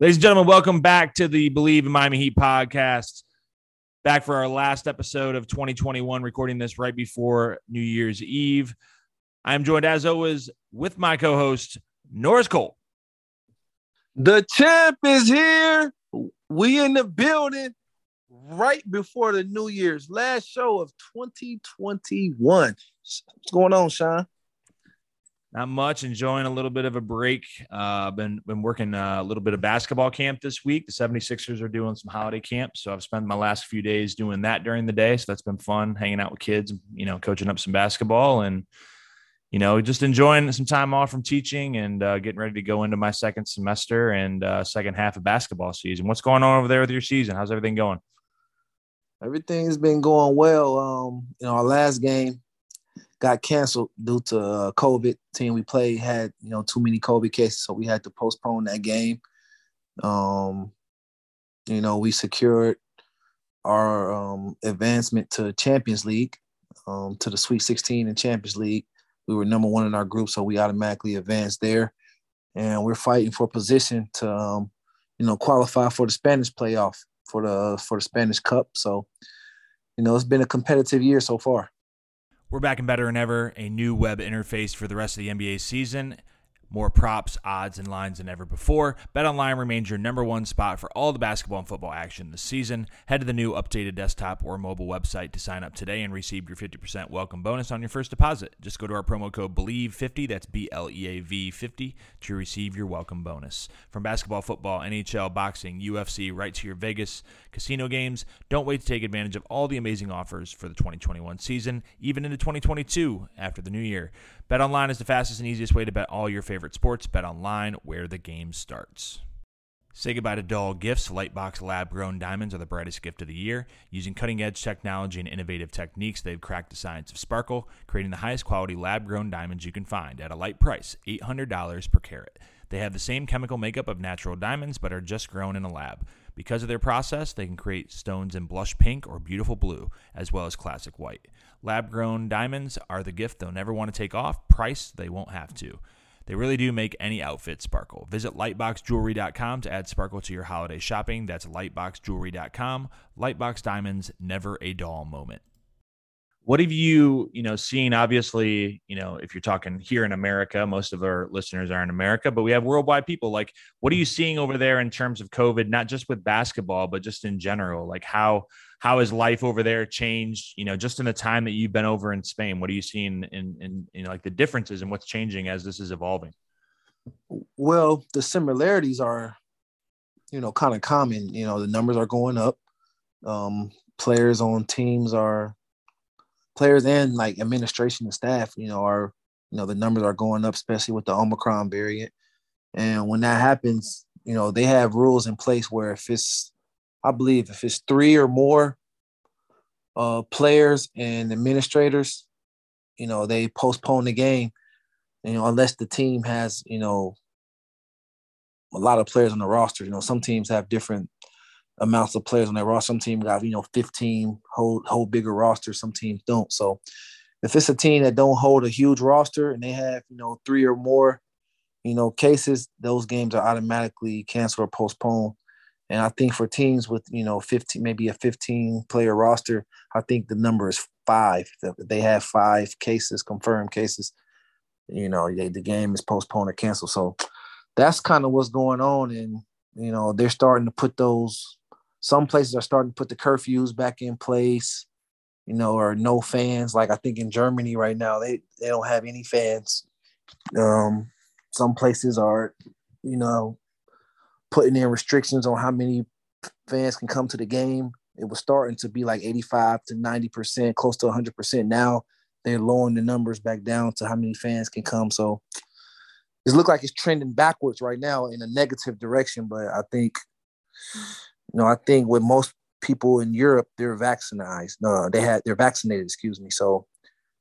Ladies and gentlemen, welcome back to the Bleav in Miami Heat podcast. Back for our last episode of 2021, recording this right before New Year's Eve. I'm joined, as always, with my co host, Norris Cole. The champ is here. We in the building right before the New Year's last show of 2021. What's going on, Sean? Not much. Enjoying a little bit of a break. Uh, been been working uh, a little bit of basketball camp this week. The 76ers are doing some holiday camp, so I've spent my last few days doing that during the day. So that's been fun, hanging out with kids, you know, coaching up some basketball and you know, just enjoying some time off from teaching and uh, getting ready to go into my second semester and uh, second half of basketball season. What's going on over there with your season? How's everything going? Everything's been going well. Um, you know, our last game got canceled due to uh, COVID. Team we played had you know too many COVID cases, so we had to postpone that game. Um, you know, we secured our um, advancement to Champions League, um, to the Sweet 16 in Champions League. We were number one in our group, so we automatically advanced there, and we're fighting for position to, um, you know, qualify for the Spanish playoff for the for the Spanish Cup. So, you know, it's been a competitive year so far. We're back and better than ever. A new web interface for the rest of the NBA season. More props, odds, and lines than ever before. BetOnline remains your number one spot for all the basketball and football action this season. Head to the new updated desktop or mobile website to sign up today and receive your 50% welcome bonus on your first deposit. Just go to our promo code BLEAV50, that's B L E A V 50, to receive your welcome bonus. From basketball, football, NHL, boxing, UFC, right to your Vegas casino games, don't wait to take advantage of all the amazing offers for the 2021 season, even into 2022 after the new year. BetOnline is the fastest and easiest way to bet all your favorite sports. Bet online, where the game starts. Say goodbye to dull gifts. Lightbox lab grown diamonds are the brightest gift of the year. Using cutting edge technology and innovative techniques, they've cracked the science of sparkle, creating the highest quality lab grown diamonds you can find at a light price $800 per carat. They have the same chemical makeup of natural diamonds, but are just grown in a lab. Because of their process, they can create stones in blush pink or beautiful blue, as well as classic white. Lab grown diamonds are the gift they'll never want to take off. Price, they won't have to. They really do make any outfit sparkle. Visit lightboxjewelry.com to add sparkle to your holiday shopping. That's lightboxjewelry.com. Lightbox Diamonds, never a dull moment. What have you, you know, seen? Obviously, you know, if you're talking here in America, most of our listeners are in America, but we have worldwide people. Like, what are you seeing over there in terms of COVID, not just with basketball, but just in general? Like, how how has life over there changed? You know, just in the time that you've been over in Spain, what are you seeing in in, in you know, like the differences and what's changing as this is evolving? Well, the similarities are, you know, kind of common. You know, the numbers are going up. Um, players on teams are players and like administration and staff, you know, are you know the numbers are going up, especially with the Omicron variant. And when that happens, you know, they have rules in place where if it's I believe if it's three or more uh, players and administrators, you know, they postpone the game. You know, unless the team has, you know, a lot of players on the roster. You know, some teams have different amounts of players on their roster. Some teams got, you know, 15 whole whole bigger roster. Some teams don't. So if it's a team that don't hold a huge roster and they have, you know, three or more, you know, cases, those games are automatically canceled or postponed. And I think for teams with, you know, 15, maybe a 15 player roster, I think the number is five. They have five cases, confirmed cases. You know, they, the game is postponed or canceled. So that's kind of what's going on. And, you know, they're starting to put those, some places are starting to put the curfews back in place, you know, or no fans. Like I think in Germany right now, they, they don't have any fans. Um, some places are, you know, putting in restrictions on how many fans can come to the game. It was starting to be like 85 to 90%, close to 100%. Now they're lowering the numbers back down to how many fans can come. So it looks like it's trending backwards right now in a negative direction. But I think, you know, I think with most people in Europe, they're vaccinated. No, uh, they had they're vaccinated, excuse me. So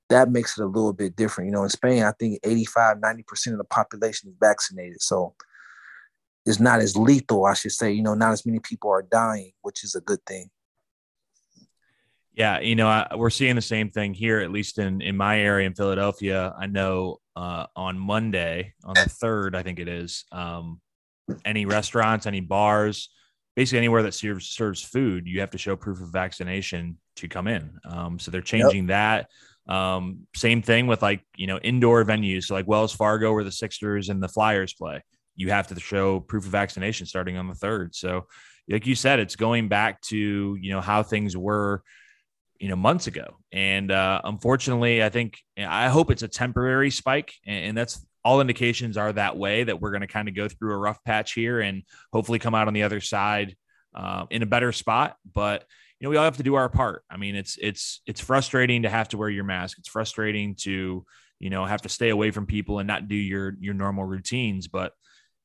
that makes it a little bit different. You know, in Spain, I think 85, 90% of the population is vaccinated. So it's not as lethal, I should say. You know, not as many people are dying, which is a good thing. Yeah, you know, I, we're seeing the same thing here, at least in in my area in Philadelphia. I know uh, on Monday, on the third, I think it is, um, any restaurants, any bars, basically anywhere that serves serves food, you have to show proof of vaccination to come in. Um, so they're changing yep. that. Um, same thing with like you know indoor venues, so like Wells Fargo, where the Sixers and the Flyers play. You have to show proof of vaccination starting on the third. So, like you said, it's going back to you know how things were you know months ago. And uh, unfortunately i think i hope it's a temporary spike and, that's all indications are that way that we're going to kind of go through a rough patch here and hopefully come out on the other side uh, in a better spot. But you know we all have to do our part. I mean it's it's it's frustrating to have to wear your mask. It's frustrating to you know have to stay away from people and not do your your normal routines. But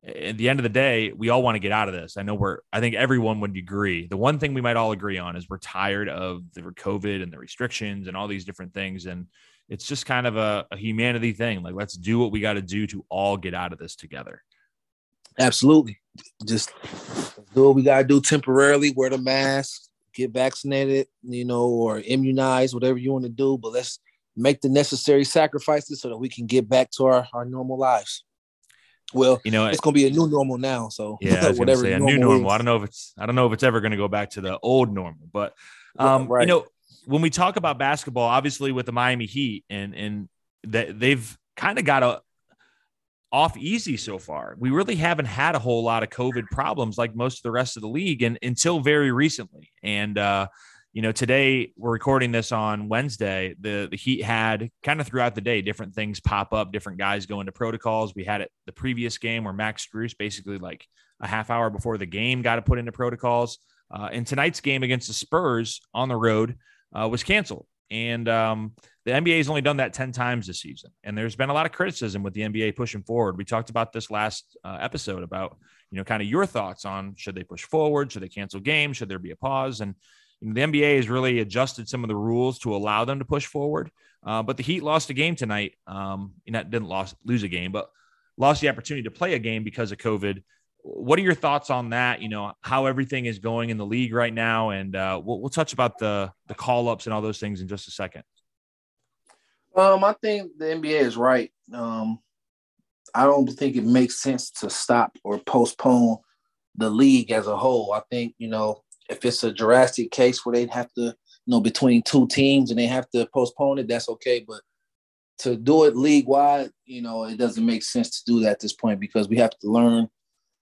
at the end of the day, we all want to get out of this. I know we're, I think everyone would agree. The one thing we might all agree on is we're tired of the COVID and the restrictions and all these different things. And it's just kind of a, a humanity thing. Like, let's do what we got to do to all get out of this together. Absolutely. Just do what we got to do temporarily, wear the mask, get vaccinated, you know, or immunized, whatever you want to do. But let's make the necessary sacrifices so that we can get back to our, our normal lives. Well, you know, it's going to be a new normal now. So yeah, whatever say, a new normal. Is. I don't know if it's I don't know if it's ever going to go back to the old normal, but um, right. you know, when we talk about basketball, obviously with the Miami Heat and and that they've kind of got a off easy so far. We really haven't had a whole lot of COVID problems like most of the rest of the league, and until very recently. And uh, you know, today we're recording this on Wednesday. The the Heat had kind of throughout the day different things pop up, different guys go into protocols. We had it the previous game where Max Strus basically like a half hour before the game got to put into protocols. Uh, and tonight's game against the Spurs on the road uh, was canceled. And um, the NBA has only done that 10 times this season. And there's been a lot of criticism with the NBA pushing forward. We talked about this last uh, episode about, you know, kind of your thoughts on should they push forward? Should they cancel games? Should there be a pause? And the NBA has really adjusted some of the rules to allow them to push forward. Uh, but the Heat lost a game tonight. Um, not didn't lost, lose a game, but lost the opportunity to play a game because of COVID. What are your thoughts on that? You know how everything is going in the league right now, and uh, we'll, we'll touch about the the call ups and all those things in just a second. Um, I think the NBA is right. Um, I don't think it makes sense to stop or postpone the league as a whole. I think you know if it's a drastic case where they'd have to, you know, between two teams and they have to postpone it, that's okay. But to do it league wide, you know, it doesn't make sense to do that at this point because we have to learn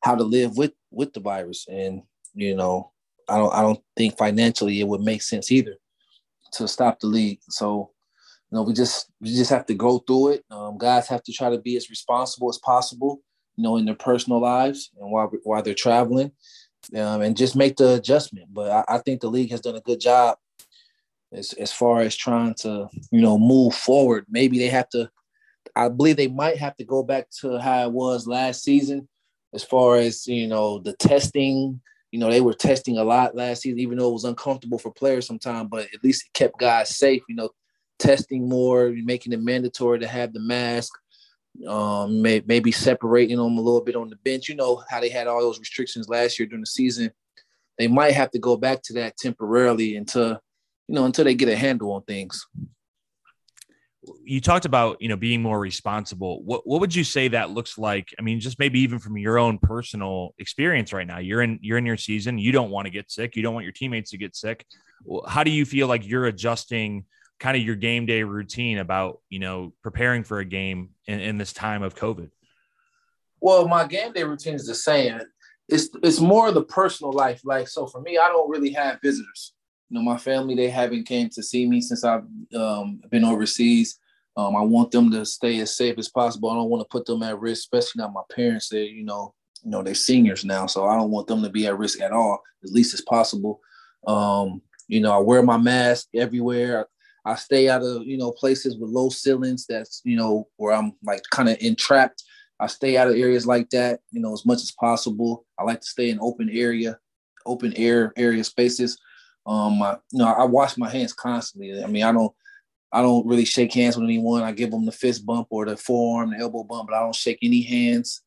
how to live with with the virus. And you know, I don't I don't think financially it would make sense either to stop the league. So, you know, we just we just have to go through it. Um, guys have to try to be as responsible as possible, you know, in their personal lives and while while they're traveling um, and just make the adjustment. But I, I, think the league has done a good job as as far as trying to you know move forward. Maybe they have to. I believe they might have to go back to how it was last season, as far as you know the testing. You know they were testing a lot last season, even though it was uncomfortable for players sometimes. But at least it kept guys safe. You know, testing more, making it mandatory to have the mask um, may, maybe separating them a little bit on the bench. You know how they had all those restrictions last year during the season. They might have to go back to that temporarily until you know until they get a handle on things. You talked about you know being more responsible. What what would you say that looks like? I mean, just maybe even from your own personal experience right now. You're in you're in your season. You don't want to get sick. You don't want your teammates to get sick. How do you feel like you're adjusting? Kind of your game day routine about you know preparing for a game in, in this time of COVID? Well, my game day routine is the same. It's it's more the personal life. Like so, for me, I don't really have visitors. You know, my family they haven't came to see me since I've um, been overseas. Um, I want them to stay as safe as possible. I don't want to put them at risk, especially not my parents. They, you know, you know, they're seniors now, so I don't want them to be at risk at all, as least as possible. Um, you know, I wear my mask everywhere. I stay out of you know places with low ceilings. That's you know where I'm like kind of entrapped. I stay out of areas like that, you know, as much as possible. I like to stay in open area. open air area spaces. Um, I, you know, I wash my hands constantly. I mean, I don't, I don't really shake hands with anyone. I give them the fist bump or the forearm, the elbow bump, but I don't shake any hands.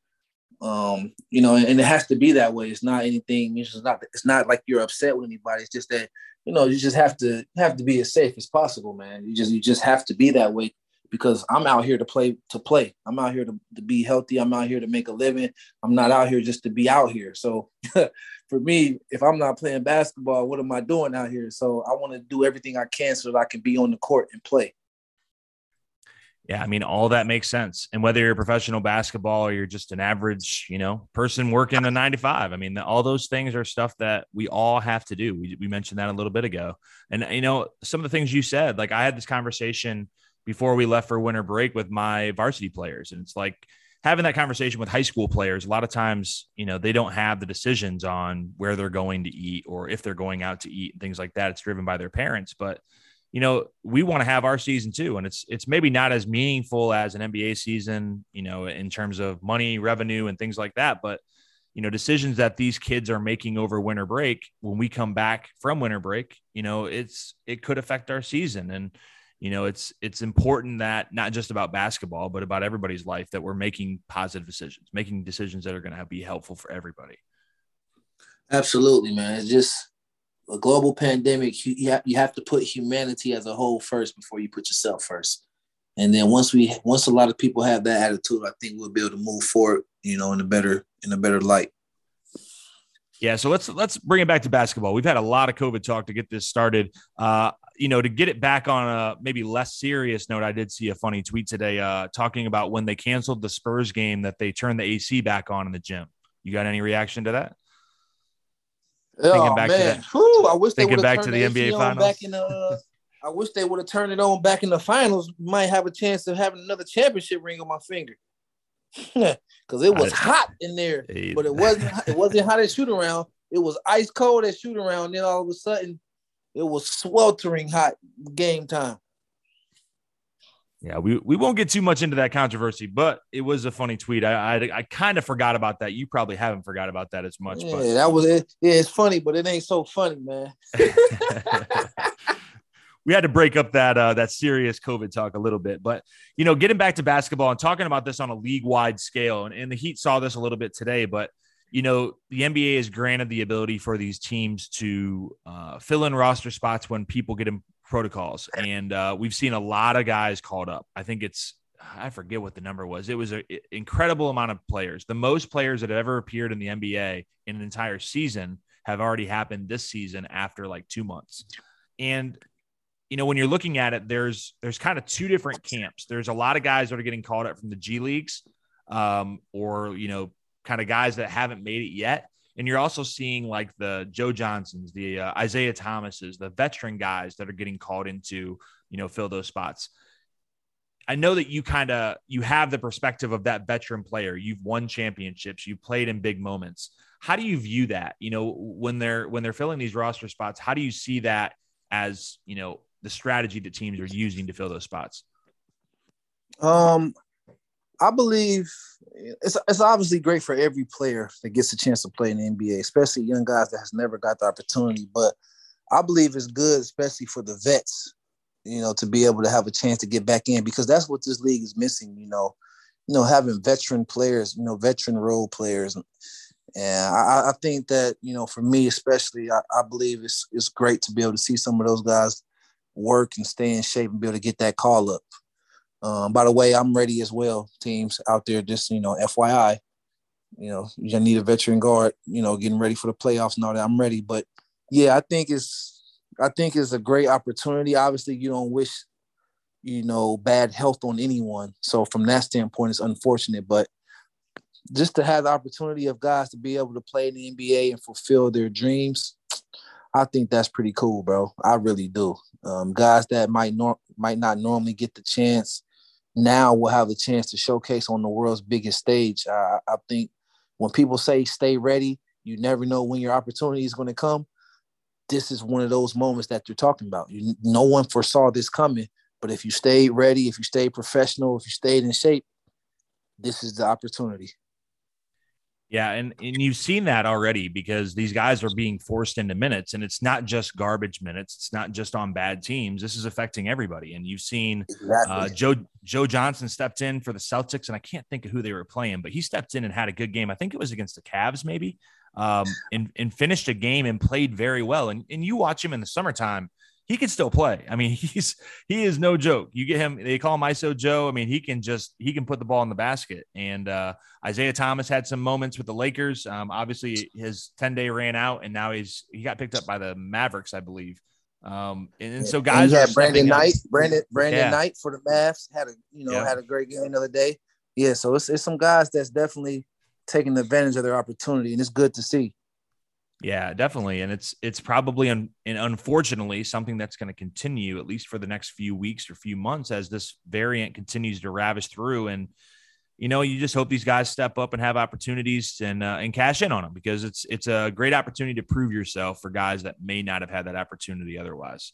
Um, you know, and, and it has to be that way. It's not anything. It's not. It's not like you're upset with anybody. It's just that you know you just have to have to be as safe as possible, man. You just you just have to be that way because I'm out here to play to play. I'm out here to, to be healthy. I'm out here to make a living. I'm not out here just to be out here. So for me, if I'm not playing basketball, what am I doing out here? So I want to do everything I can so that I can be on the court and play. Yeah, I mean, all that makes sense. And whether you're professional basketball or you're just an average, you know, person working a nine to five, I mean, all those things are stuff that we all have to do. We, we mentioned that a little bit ago. And, you know, some of the things you said, like I had this conversation before we left for winter break with my varsity players. And it's like having that conversation with high school players. A lot of times, you know, they don't have the decisions on where they're going to eat or if they're going out to eat and things like that. It's driven by their parents. But, you know, we want to have our season too. And it's it's maybe not as meaningful as an NBA season, you know, in terms of money, revenue, and things like that. But you know, decisions that these kids are making over winter break when we come back from winter break, you know, it's it could affect our season. And, you know, it's it's important that not just about basketball, but about everybody's life that we're making positive decisions, making decisions that are going to be helpful for everybody. Absolutely, man. It's just a global pandemic, you, you, have, you have to put humanity as a whole first before you put yourself first. And then once we once a lot of people have that attitude, I think we'll be able to move forward, you know, in a better in a better light. Yeah, so let's let's bring it back to basketball. We've had a lot of COVID talk to get this started. Uh, you know, to get it back on a maybe less serious note, I did see a funny tweet today uh, talking about when they canceled the Spurs game that they turned the AC back on in the gym. You got any reaction to that? Oh man, Whew, I wish thinking back to the, the NBA finals. Back in, uh, I wish they would have turned it on back in the finals. Might have a chance of having another championship ring on my finger. Because it was I, hot in there, but it wasn't. It wasn't hot at shoot around. It was ice cold at shoot around. Then all of a sudden, it was sweltering hot game time. Yeah, we, we won't get too much into that controversy, but it was a funny tweet. I I, I kind of forgot about that. You probably haven't forgot about that as much. Yeah, but. that was it. Yeah, it's funny, but it ain't so funny, man. we had to break up that uh, that serious COVID talk a little bit, but you know, getting back to basketball and talking about this on a league wide scale, and, and the Heat saw this a little bit today, but you know, the NBA has granted the ability for these teams to uh, fill in roster spots when people get in protocols, and uh, we've seen a lot of guys called up. I think it's I forget what the number was. It was an incredible amount of players. The most players that have ever appeared in the NBA in an entire season have already happened this season after like two months. And you know, when you're looking at it, there's there's kind of two different camps. There's a lot of guys that are getting called up from the G leagues, um, or you know, kind of guys that haven't made it yet. And you're also seeing like the Joe Johnsons, the uh, Isaiah Thomases, the veteran guys that are getting called into, you know, fill those spots. I know that you kind of you have the perspective of that veteran player. You've won championships, you've played in big moments. How do you view that? You know, when they're when they're filling these roster spots, how do you see that as, you know, the strategy that teams are using to fill those spots? Um, I believe it's it's obviously great for every player that gets a chance to play in the NBA, especially young guys that has never got the opportunity. But I believe it's good, especially for the vets, you know, to be able to have a chance to get back in because that's what this league is missing. You know, you know, having veteran players, you know, veteran role players. And I, I think that, you know, for me especially, I, I believe it's it's great to be able to see some of those guys work and stay in shape and be able to get that call up. Um, by the way, I'm ready as well. Teams out there, just you know, FYI, you know, you need a veteran guard. You know, getting ready for the playoffs and all that. I'm ready, but yeah, I think it's I think it's a great opportunity. Obviously, you don't wish you know bad health on anyone. So from that standpoint, it's unfortunate, but just to have the opportunity of guys to be able to play in the NBA and fulfill their dreams, I think that's pretty cool, bro. I really do. Um, guys that might nor- might not normally get the chance now we'll have the chance to showcase on the world's biggest stage. I, I think when people say stay ready, you never know when your opportunity is going to come. This is one of those moments that you're talking about. You, no one foresaw this coming, but if you stayed ready, if you stayed professional, if you stayed in shape, this is the opportunity. Yeah, and, and you've seen that already because these guys are being forced into minutes, and it's not just garbage minutes. It's not just on bad teams. This is affecting everybody. And you've seen exactly. uh, Joe Joe Johnson stepped in for the Celtics, and I can't think of who they were playing, but he stepped in and had a good game. I think it was against the Cavs, maybe, um, and and finished a game and played very well. And and you watch him in the summertime, he can still play. I mean, he's he is no joke. You get him, they call him ISO Joe. I mean, he can just he can put the ball in the basket. And uh, Isaiah Thomas had some moments with the Lakers. Um, obviously, his ten day ran out, and now he's he got picked up by the Mavericks, I believe. Um, and, and so guys, and Brandon Knight, Brandon Brandon yeah. Knight for the Mavs had a you know yeah. had a great game the other day. Yeah, so it's, it's some guys that's definitely taking advantage of their opportunity, and it's good to see. Yeah, definitely, and it's it's probably un, and unfortunately something that's going to continue at least for the next few weeks or few months as this variant continues to ravish through. And you know, you just hope these guys step up and have opportunities and uh, and cash in on them because it's it's a great opportunity to prove yourself for guys that may not have had that opportunity otherwise.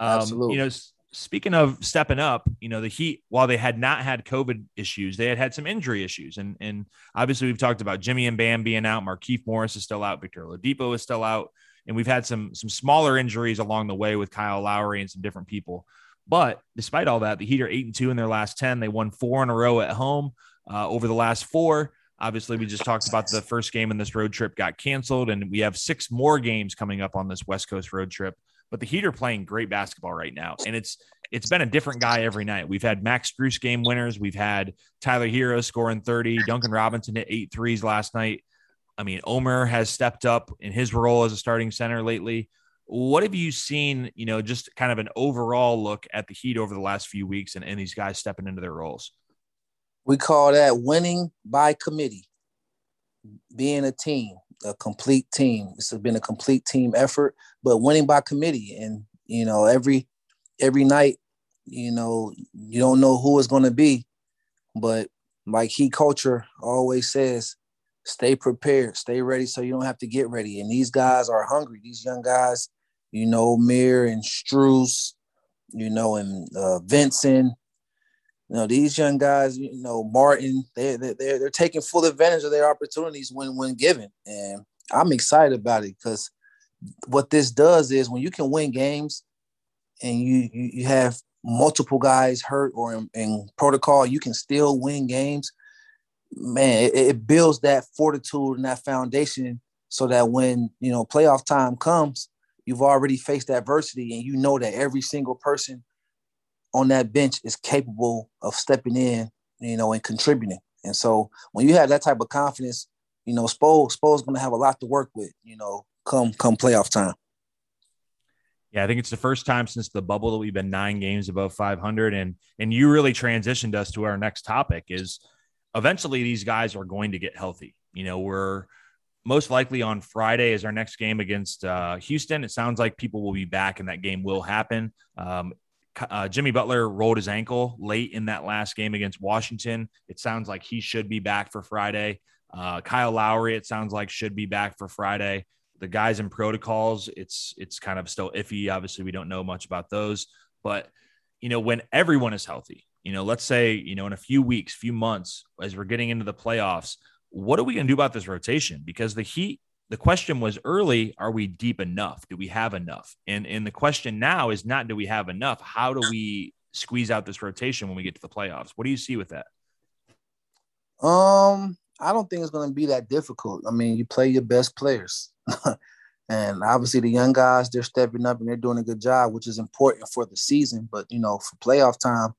Um, Absolutely. You know, speaking of stepping up, you know, the Heat, while they had not had COVID issues, they had had some injury issues. And, and obviously, we've talked about Jimmy and Bam being out. Markieff Morris is still out. Victor Oladipo is still out. And we've had some, some smaller injuries along the way with Kyle Lowry and some different people. But despite all that, the Heat are eight and two in their last 10. They won four in a row at home uh, over the last four. Obviously, we just talked about the first game in this road trip got canceled, and we have six more games coming up on this West Coast road trip. But the Heat are playing great basketball right now, and it's it's been a different guy every night. We've had Max Strus game winners. We've had Tyler Herro scoring 30. Duncan Robinson hit eight threes last night. I mean, Omer has stepped up in his role as a starting center lately. What have you seen, you know, just kind of an overall look at the Heat over the last few weeks and, and these guys stepping into their roles? We call that winning by committee, being a team a complete team. This has been a complete team effort, but winning by committee. And you know, every every night, you know, you don't know who it's going to be, but like he culture always says, stay prepared, stay ready, so you don't have to get ready. And these guys are hungry. These young guys, you know, Mir and Strus, you know, and uh, Vincent you know these young guys you know martin they they they're, they're taking full advantage of their opportunities when when given. And i'm excited about it because what this does is when you can win games and you you, you have multiple guys hurt or in, in, protocol you can still win games. Man it, it builds that fortitude and that foundation so that when you know playoff time comes you've already faced adversity and you know that every single person on that bench is capable of stepping in, you know, and contributing. And so when you have that type of confidence, you know, Spo Spo's going to have a lot to work with, you know, come come playoff time. Yeah, I think it's the first time since the bubble that we've been nine games above 500, and and you really transitioned us to our next topic. Is eventually these guys are going to get healthy. You know, we're most likely on Friday is our next game against uh, Houston. It sounds like people will be back, and that game will happen. Um, uh, Jimmy Butler rolled his ankle late in that last game against Washington. It sounds like he should be back for Friday. Uh, Kyle Lowry, it sounds like should be back for Friday. The guys in protocols, it's it's kind of still iffy. Obviously, we don't know much about those, but you know when everyone is healthy, you know, let's say you know in a few weeks, few months, as we're getting into the playoffs, what are we going to do about this rotation? Because the Heat the question was early are we deep enough? Do we have enough? And and the question now is not do we have enough? How do we squeeze out this rotation when we get to the playoffs? What do you see with that? Um i don't think it's going to be that difficult. I mean you play your best players. And obviously the young guys they're stepping up and they're doing a good job which is important for the season. But you know for playoff time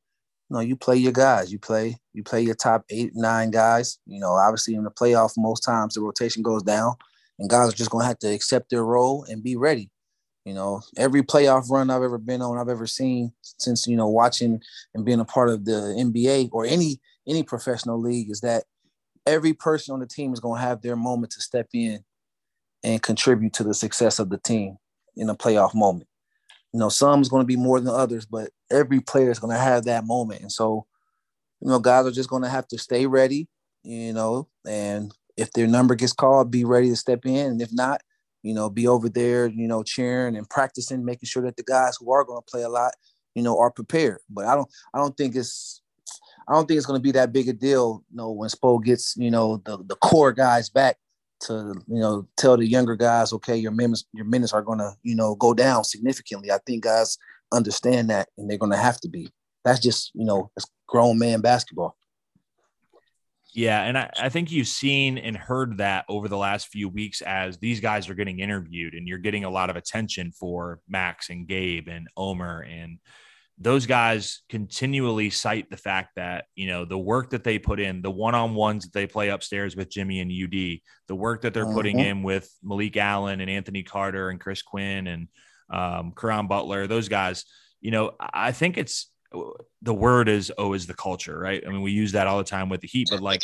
you know you play your guys. You play you play your top eight nine guys. You know obviously in the playoff most times the rotation goes down and guys are just gonna have to accept their role and be ready. You know, every playoff run I've ever been on, I've ever seen since you know watching and being a part of the NBA or any any professional league is that every person on the team is gonna have their moment to step in and contribute to the success of the team in a playoff moment. You know, some is to be more than others, but every player is to have that moment. And so, you know, guys are just to have to stay ready, you know, and if their number gets called, be ready to step in. And if not, you know, be over there, you know, cheering and practicing, making sure that the guys who are going to play a lot, you know, are prepared. But I don't, I don't think it's, I don't think it's going to be that big a deal. You know, when Spo gets you know the the core guys back to you know tell the younger guys, okay, your minutes your minutes are going to you know go down significantly. I think guys understand that, and they're going to have to be. That's just you know it's grown man basketball. Yeah, and I, I think you've seen and heard that over the last few weeks as these guys are getting interviewed, and you're getting a lot of attention for Max and Gabe and Omer and those guys continually cite the fact that you know the work that they put in the one-on-ones that they play upstairs with jimmy and ud the work that they're uh-huh. putting in with malik allen and anthony carter and chris quinn and um, Caron butler those guys you know i think it's the word is oh is the culture right i mean we use that all the time with the heat but like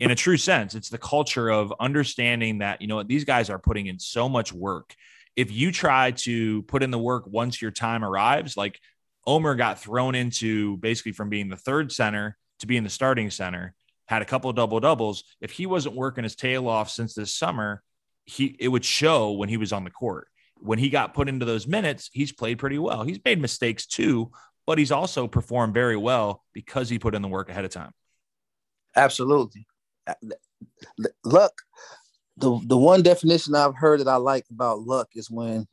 in a true sense it's the culture of understanding that you know these guys are putting in so much work if you try to put in the work once your time arrives like Omer got thrown into basically from being the third center to being the starting center, had a couple double doubles. If he wasn't working his tail off since this summer, he it would show when he was on the court. When he got put into those minutes, he's played pretty well. He's made mistakes too, but he's also performed very well because he put in the work ahead of time. Absolutely. Luck. The the one definition I've heard that I like about luck is when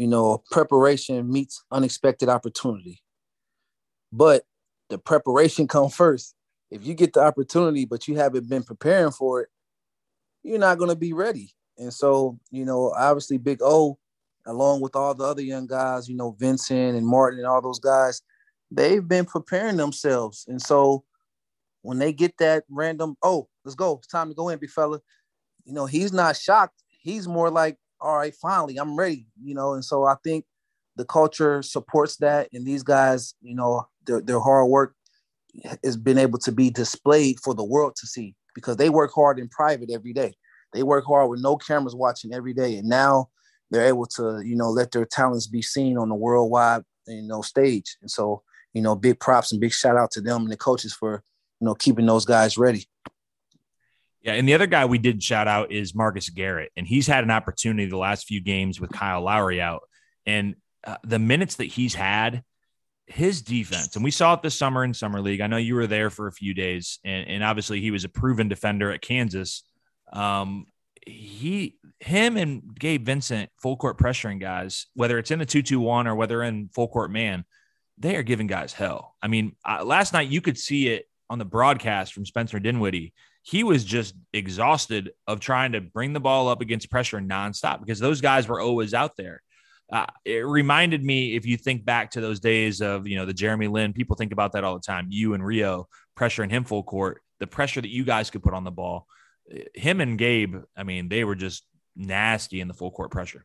you know, preparation meets unexpected opportunity. But the preparation come first. If you get the opportunity, but you haven't been preparing for it, you're not going to be ready. And so, you know, obviously Big O, along with all the other young guys, you know, Vincent and Martin and all those guys, they've been preparing themselves. And so when they get that random, oh, let's go, it's time to go in, big fella, you know, he's not shocked. He's more like, all right, finally, I'm ready, you know. And so I think the culture supports that, and these guys, you know, their, their hard work has been able to be displayed for the world to see because they work hard in private every day. They work hard with no cameras watching every day, and now they're able to, you know, let their talents be seen on the worldwide, you know, stage. And so, you know, big props and big shout out to them and the coaches for, you know, keeping those guys ready. Yeah, and the other guy we did shout out is Marcus Garrett, and he's had an opportunity the last few games with Kyle Lowry out, and uh, the minutes that he's had, his defense, and we saw it this summer in summer league. I know you were there for a few days, and, and obviously he was a proven defender at Kansas. Um, he, him, and Gabe Vincent, full court pressuring guys, whether it's in the two two one or whether in full court man, they are giving guys hell. I mean, uh, last night you could see it on the broadcast from Spencer Dinwiddie he was just exhausted of trying to bring the ball up against pressure nonstop because those guys were always out there. Uh, it reminded me, if you think back to those days of, you know, the Jeremy Lin, people think about that all the time. You and Rio pressuring him full court, the pressure that you guys could put on the ball. Him and Gabe, I mean, they were just nasty in the full court pressure.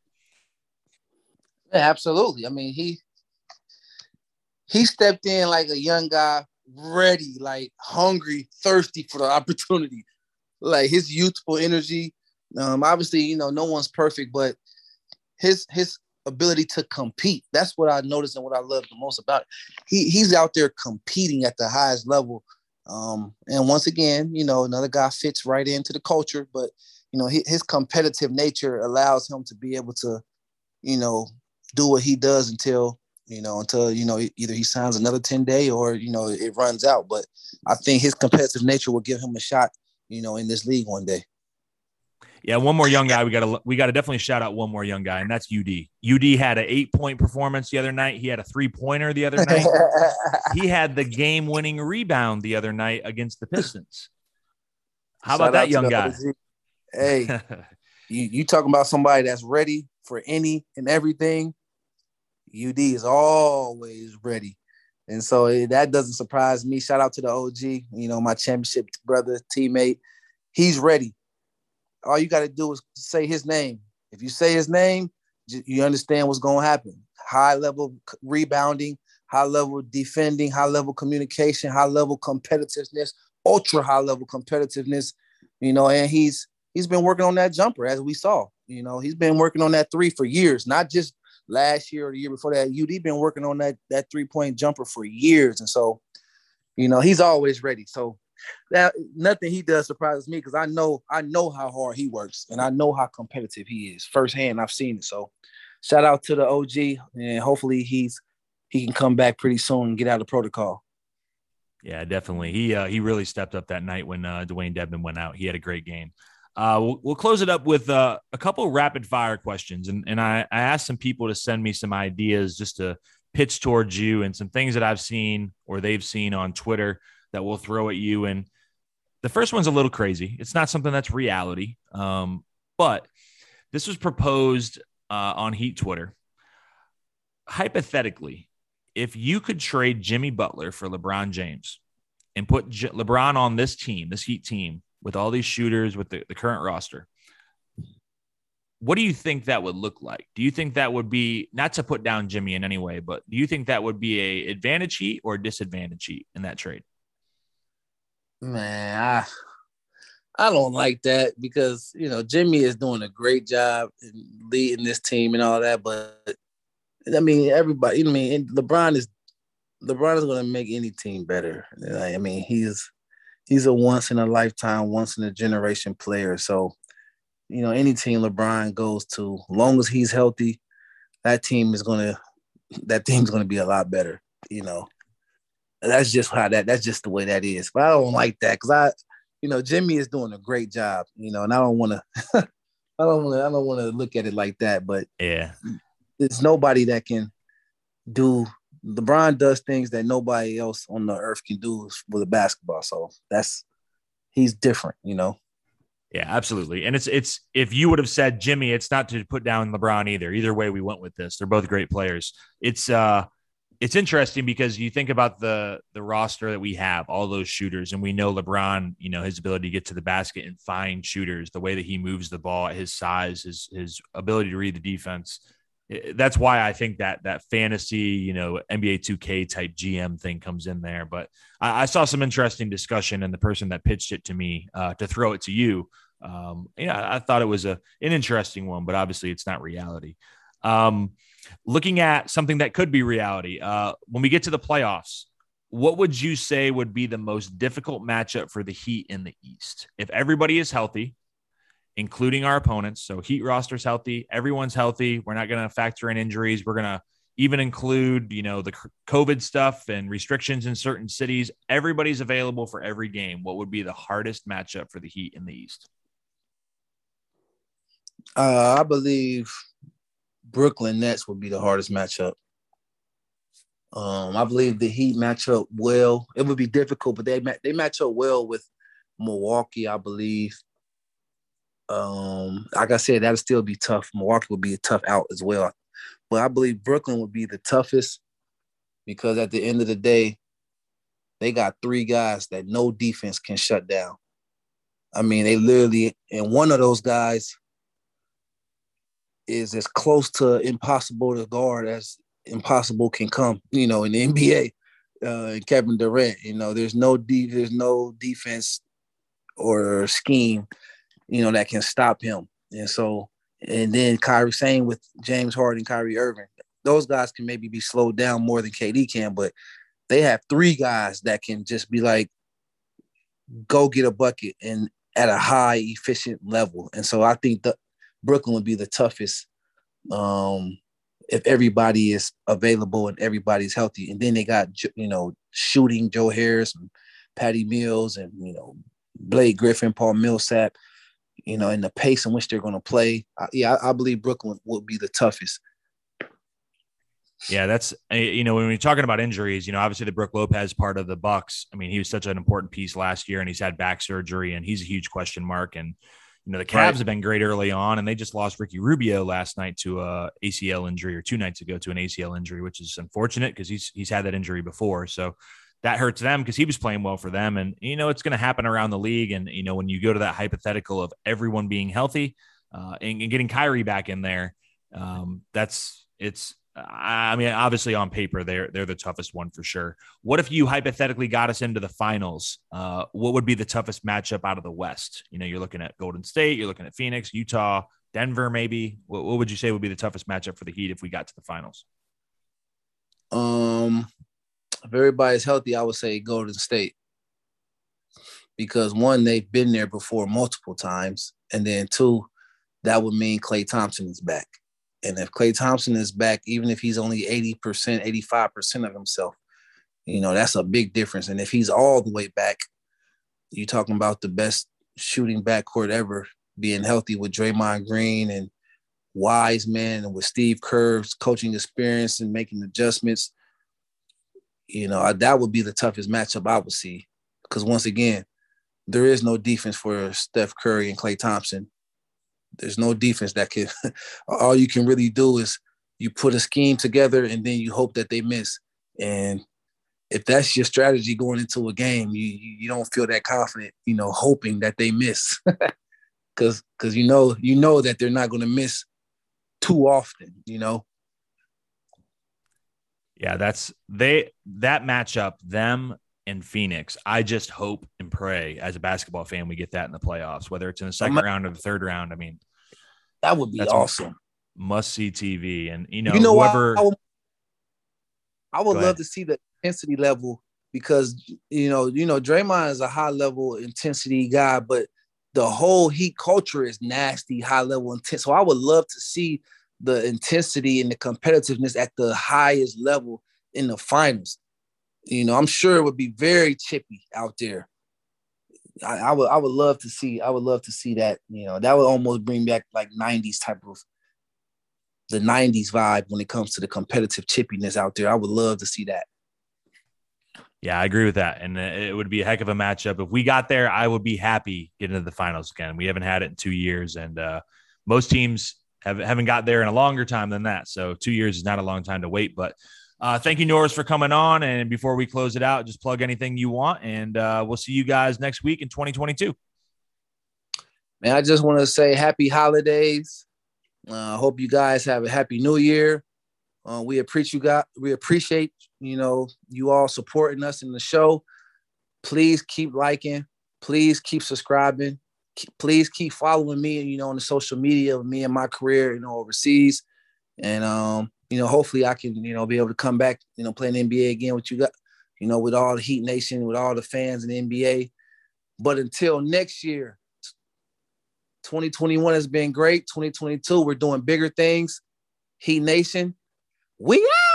Yeah, absolutely. I mean, he he stepped in like a young guy ready, like hungry, thirsty for the opportunity. Like his youthful energy. Um, obviously, you know, no one's perfect, but his his ability to compete. That's what I noticed and what I love the most about it. He he's out there competing at the highest level. Um, and once again, you know, another guy fits right into the culture, but you know, his, his competitive nature allows him to be able to, you know, do what he does until you know, until you know either he signs another ten day or you know it runs out. But I think his competitive nature will give him a shot, you know, in this league one day. Yeah, one more young guy. We got to we got to definitely shout out one more young guy, and that's UD. UD had an eight point performance the other night. He had a three pointer the other night. he had the game winning rebound the other night against the Pistons. How shout about that young guy? Hey, you you talking about somebody that's ready for any and everything? UD is always ready. And so it, that doesn't surprise me. Shout out to the OG, you know, my championship brother, teammate. He's ready. All you got to do is say his name. If you say his name, you understand what's going to happen. High level rebounding, high level defending, high level communication, high level competitiveness, ultra high level competitiveness, you know, and he's he's been working on that jumper as we saw. You know, he's been working on that three for years, not just last year or the year before that. UD been working on that that three point jumper for years, and so you know he's always ready. So that nothing he does surprises me because I know I know how hard he works and I know how competitive he is firsthand. I've seen it. So shout out to the OG and hopefully he's he can come back pretty soon and get out of protocol. Yeah, definitely. He uh, he really stepped up that night when uh, Dewayne Dedmon went out. He had a great game. Uh, we'll, we'll close it up with uh, a couple rapid fire questions, and and I, I asked some people to send me some ideas just to pitch towards you and some things that I've seen or they've seen on Twitter that we'll throw at you. And the first one's a little crazy. It's not something that's reality, um, but this was proposed uh, on Heat Twitter. Hypothetically, if you could trade Jimmy Butler for LeBron James and put J- LeBron on this team, this Heat team, with all these shooters, with the, the current roster, what do you think that would look like? Do you think that would be not to put down Jimmy in any way, but do you think that would be a advantage Heat or disadvantage Heat in that trade? Man, I I don't like that because you know Jimmy is doing a great job in leading this team and all that, but I mean everybody. You know, I mean LeBron is LeBron is going to make any team better. I mean he's he's a once in a lifetime, once in a generation player. So you know any team LeBron goes to, long as he's healthy, that team is going to that team's going to be a lot better. You know, that's just how that that's just the way that is. But I don't like that because I you know, Jimmy is doing a great job, you know, and I don't want to, I don't want to, I don't want to look at it like that. But yeah, there's nobody that can do. LeBron does things that nobody else on the earth can do with a basketball. So that's he's different, you know. Yeah, absolutely. And it's it's if you would have said Jimmy, it's not to put down LeBron either. Either way, we went with this. They're both great players. It's uh it's interesting because you think about the the roster that we have, all those shooters, and we know LeBron, you know, his ability to get to the basket and find shooters, the way that he moves the ball his size, his his ability to read the defense. That's why I think that that fantasy, you know, NBA 2K type GM thing comes in there. But I, I saw some interesting discussion, and the person that pitched it to me uh, to throw it to you, um, yeah, I thought it was a an interesting one, but obviously it's not reality. Um, looking at something that could be reality, uh, when we get to the playoffs, what would you say would be the most difficult matchup for the Heat in the East? If everybody is healthy, including our opponents, so Heat roster's healthy, everyone's healthy. We're not going to factor in injuries. We're going to even include, you know, the COVID stuff and restrictions in certain cities. Everybody's available for every game. What would be the hardest matchup for the Heat in the East? Uh, I believe Brooklyn Nets would be the hardest matchup. Um, I believe the Heat match up well. It would be difficult, but they they match up well with Milwaukee, I believe. Um, like I said, that'll still be tough. Milwaukee would be a tough out as well. But I believe Brooklyn would be the toughest because at the end of the day, they got three guys that no defense can shut down. I mean, they literally, and one of those guys is as close to impossible to guard as impossible can come. You know, in the NBA, uh, Kevin Durant. You know, there's no de- there's no defense or scheme, you know, that can stop him. And so, and then Kyrie, same with James Harden, Kyrie Irving. Those guys can maybe be slowed down more than KD can, but they have three guys that can just be like, go get a bucket and at a high efficient level. And so I think the Brooklyn would be the toughest um, if everybody is available and everybody's healthy. And then they got you know shooting Joe Harris and Patty Mills and you know Blake Griffin, Paul Millsap. You know, and the pace in which they're going to play. I, yeah, I, I believe Brooklyn would be the toughest. Yeah, that's eh, you know when we're talking about injuries, you know obviously the Brook Lopez part of the Bucks. I mean, he was such an important piece last year, and he's had back surgery, and he's a huge question mark. And you know, the Cavs right. have been great early on, and they just lost Ricky Rubio last night to a ACL injury, or two nights ago to an ACL injury, which is unfortunate because he's he's had that injury before. So that hurts them because he was playing well for them, and you know it's going to happen around the league. And you know when you go to that hypothetical of everyone being healthy uh, and, and, getting Kyrie back in there, um, that's it's I mean, obviously on paper they're they're the toughest one for sure. What if you hypothetically got us into the finals? Uh, what would be the toughest matchup out of the West? You know, you're looking at Golden State, you're looking at Phoenix, Utah, Denver, maybe. What, what would you say would be the toughest matchup for the Heat if we got to the finals? Um, if everybody's healthy, I would say Golden State because one, they've been there before multiple times, and then two, that would mean Klay Thompson is back. And if Klay Thompson is back, even if he's only 80%, 85% of himself, You know, that's a big difference. And if he's all the way back, you're talking about the best shooting backcourt ever being healthy with Draymond Green and Wiseman and with Steve Kerr's coaching experience and making adjustments. You know, that would be the toughest matchup I would see. Because once again, there is no defense for Steph Curry and Klay Thompson. There's no defense that can. all you can really do is you put a scheme together and then you hope that they miss. And if that's your strategy going into a game, you you don't feel that confident, you know, hoping that they miss. Cause cause you know, you know that they're not gonna miss too often, you know. Yeah, that's they that matchup, them and Phoenix. I just hope and pray as a basketball fan we get that in the playoffs, whether it's in the 2nd round or the third round. I mean, that would be awesome. Must see TV, and you know, you know whoever. I would, I would love to see the intensity level because you know, you know, Draymond is a high level intensity guy, but the whole Heat culture is nasty, high level intense. So I would love to see the intensity and the competitiveness at the highest level in the finals. You know, I'm sure it would be very chippy out there. I, I, would I would love to see I would love to see that. You know, that would almost bring back like 90s type of the 90s vibe when it comes to the competitive chippiness out there. I would love to see that. Yeah, I agree with that. And it would be a heck of a matchup. If we got there, I would be happy getting to the finals again. We haven't had it in two years. And uh, most teams have, haven't got there in a longer time than that. So two years is not a long time to wait. But uh, thank you, Norris, for coming on. And before we close it out, just plug anything you want. And uh, we'll see you guys next week in 2022. Man, I just want to say happy holidays. I uh, hope you guys have a happy new year. Uh, we appreciate you got we appreciate you know you all supporting us in the show. Please keep liking. Please keep subscribing. please keep following me. You know on the social media of me and my career. You know overseas, and um you know hopefully I can you know be able to come back. You know playing NBA again with you got. You know with all the Heat Nation, with all the fans in the NBA. But until next year, 2021 has been great. 2022, we're doing bigger things. Heat Nation, we out.